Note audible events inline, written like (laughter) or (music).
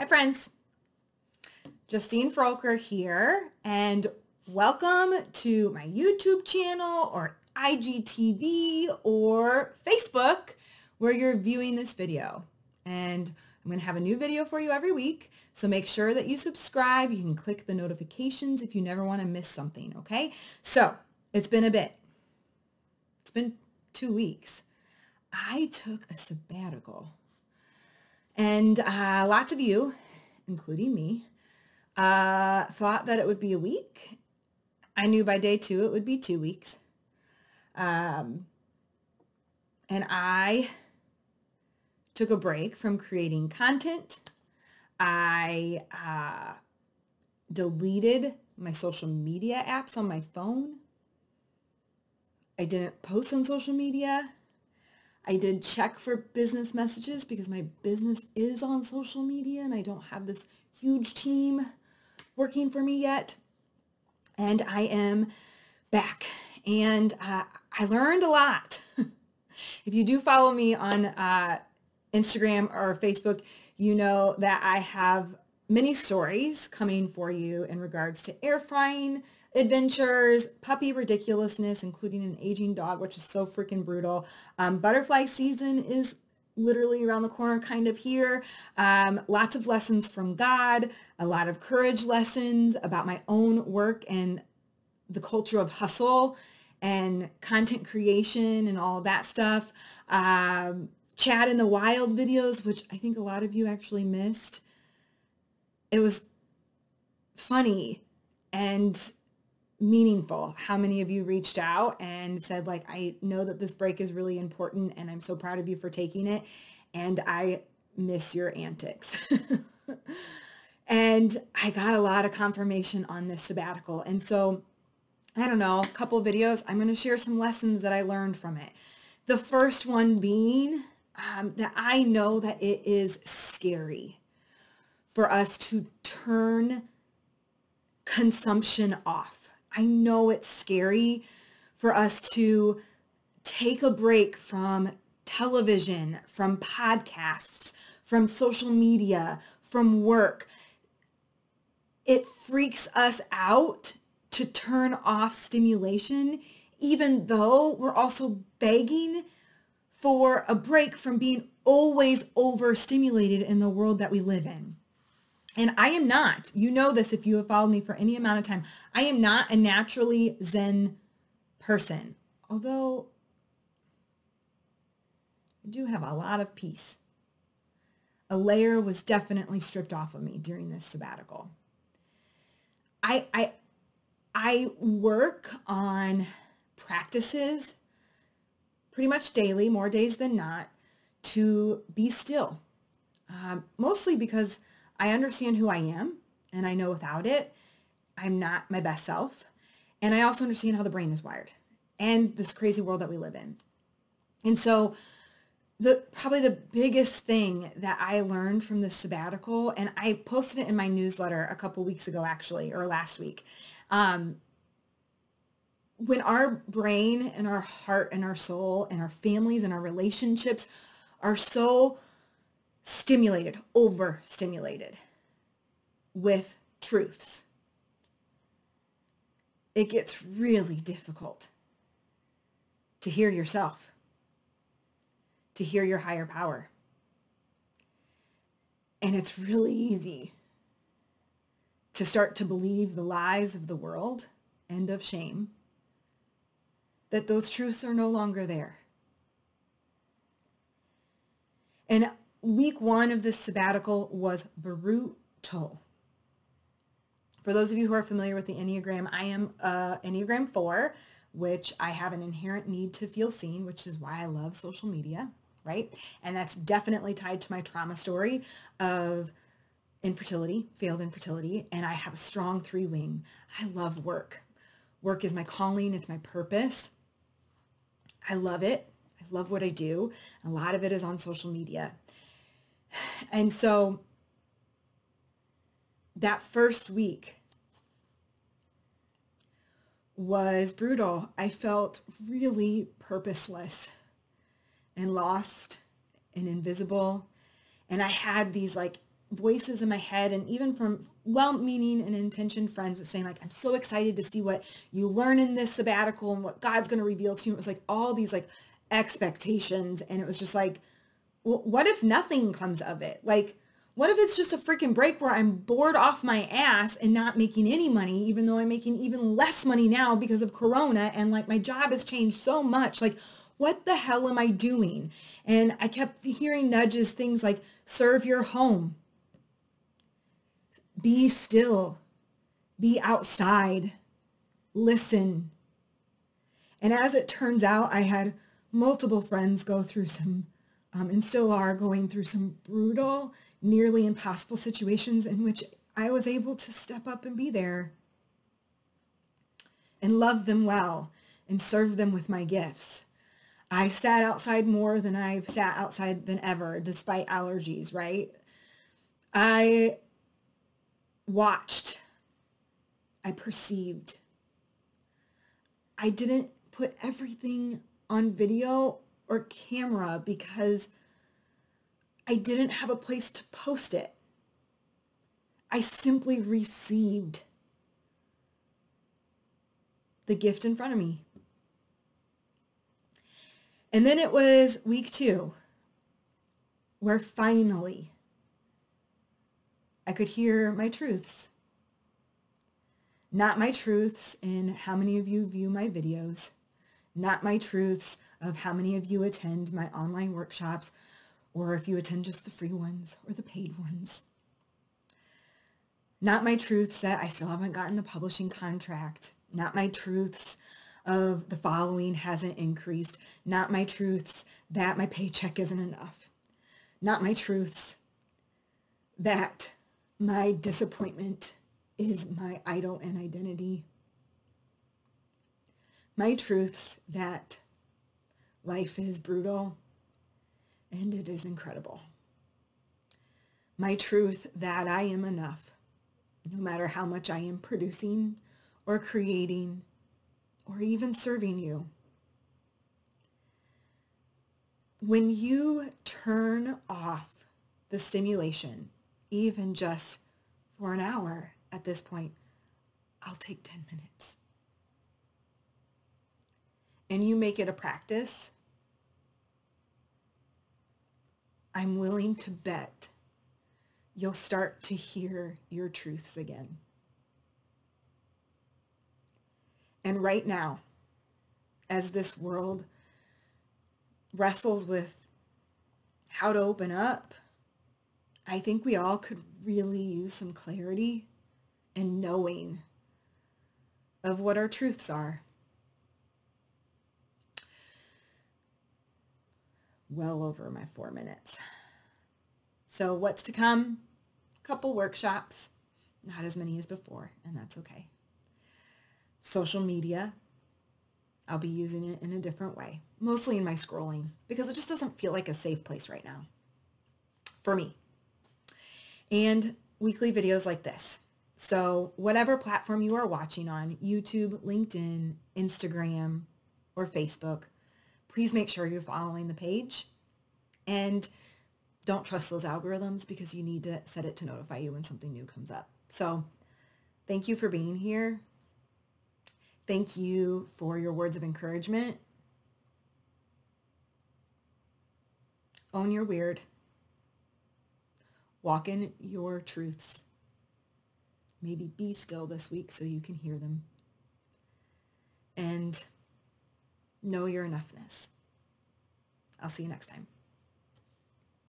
Hi friends, Justine Froelker here and welcome to my YouTube channel or IGTV or Facebook where you're viewing this video. And I'm going to have a new video for you every week. So make sure that you subscribe. You can click the notifications if you never want to miss something. Okay. So it's been a bit. It's been two weeks. I took a sabbatical and uh, lots of you, including me, uh, thought that it would be a week. I knew by day two it would be two weeks. Um, and I took a break from creating content. I uh, deleted my social media apps on my phone. I didn't post on social media. I did check for business messages because my business is on social media and I don't have this huge team working for me yet. And I am back and uh, I learned a lot. (laughs) if you do follow me on uh, Instagram or Facebook, you know that I have many stories coming for you in regards to air frying, adventures, puppy ridiculousness, including an aging dog, which is so freaking brutal. Um, butterfly season is literally around the corner kind of here. Um, lots of lessons from God, a lot of courage lessons about my own work and the culture of hustle and content creation and all that stuff. Um, Chad in the Wild videos, which I think a lot of you actually missed. It was funny and meaningful how many of you reached out and said like i know that this break is really important and i'm so proud of you for taking it and i miss your antics. (laughs) And i got a lot of confirmation on this sabbatical. And so i don't know a couple videos i'm going to share some lessons that i learned from it. The first one being um, that i know that it is scary for us to turn consumption off I know it's scary for us to take a break from television, from podcasts, from social media, from work. It freaks us out to turn off stimulation, even though we're also begging for a break from being always overstimulated in the world that we live in. And I am not, you know this if you have followed me for any amount of time, I am not a naturally Zen person. Although I do have a lot of peace. A layer was definitely stripped off of me during this sabbatical. I, I, I work on practices pretty much daily, more days than not, to be still. Um, mostly because I understand who I am and I know without it, I'm not my best self. And I also understand how the brain is wired and this crazy world that we live in. And so the probably the biggest thing that I learned from this sabbatical, and I posted it in my newsletter a couple weeks ago, actually, or last week. Um, when our brain and our heart and our soul and our families and our relationships are so stimulated, overstimulated with truths. It gets really difficult to hear yourself, to hear your higher power. And it's really easy to start to believe the lies of the world and of shame, that those truths are no longer there. And week one of this sabbatical was brutal. For those of you who are familiar with the Enneagram, I am uh, Enneagram 4, which I have an inherent need to feel seen, which is why I love social media, right? And that's definitely tied to my trauma story of infertility, failed infertility, and I have a strong three wing. I love work. Work is my calling, it's my purpose. I love it. I love what I do. A lot of it is on social media. And so that first week was brutal. I felt really purposeless and lost and invisible. And I had these like voices in my head and even from well-meaning and intentioned friends that saying like, I'm so excited to see what you learn in this sabbatical and what God's going to reveal to you. It was like all these like expectations. And it was just like, what if nothing comes of it? Like, what if it's just a freaking break where I'm bored off my ass and not making any money, even though I'm making even less money now because of Corona and like my job has changed so much? Like, what the hell am I doing? And I kept hearing nudges, things like serve your home, be still, be outside, listen. And as it turns out, I had multiple friends go through some, um, and still are going through some brutal, nearly impossible situations in which I was able to step up and be there and love them well and serve them with my gifts. I sat outside more than I've sat outside than ever, despite allergies, right? I watched. I perceived. I didn't put everything on video or camera because I didn't have a place to post it. I simply received the gift in front of me. And then it was week two where finally I could hear my truths. Not my truths in how many of you view my videos, not my truths of how many of you attend my online workshops, or if you attend just the free ones or the paid ones. Not my truths that I still haven't gotten the publishing contract. Not my truths of the following hasn't increased. Not my truths that my paycheck isn't enough. Not my truths that my disappointment is my idol and identity. My truths that life is brutal and it is incredible. My truth that I am enough, no matter how much I am producing or creating or even serving you. When you turn off the stimulation, even just for an hour at this point, I'll take 10 minutes. And you make it a practice, I'm willing to bet you'll start to hear your truths again. And right now, as this world wrestles with how to open up, I think we all could really use some clarity and knowing of what our truths are. Well over my four minutes. So what's to come? A couple workshops, not as many as before, and that's okay social media. I'll be using it in a different way, mostly in my scrolling, because it just doesn't feel like a safe place right now for me. And weekly videos like this. So whatever platform you are watching on, YouTube, LinkedIn, Instagram, or Facebook, please make sure you're following the page. And don't trust those algorithms because you need to set it to notify you when something new comes up. So thank you for being here. Thank you for your words of encouragement. Own your weird. Walk in your truths. Maybe be still this week so you can hear them. And know your enoughness. I'll see you next time.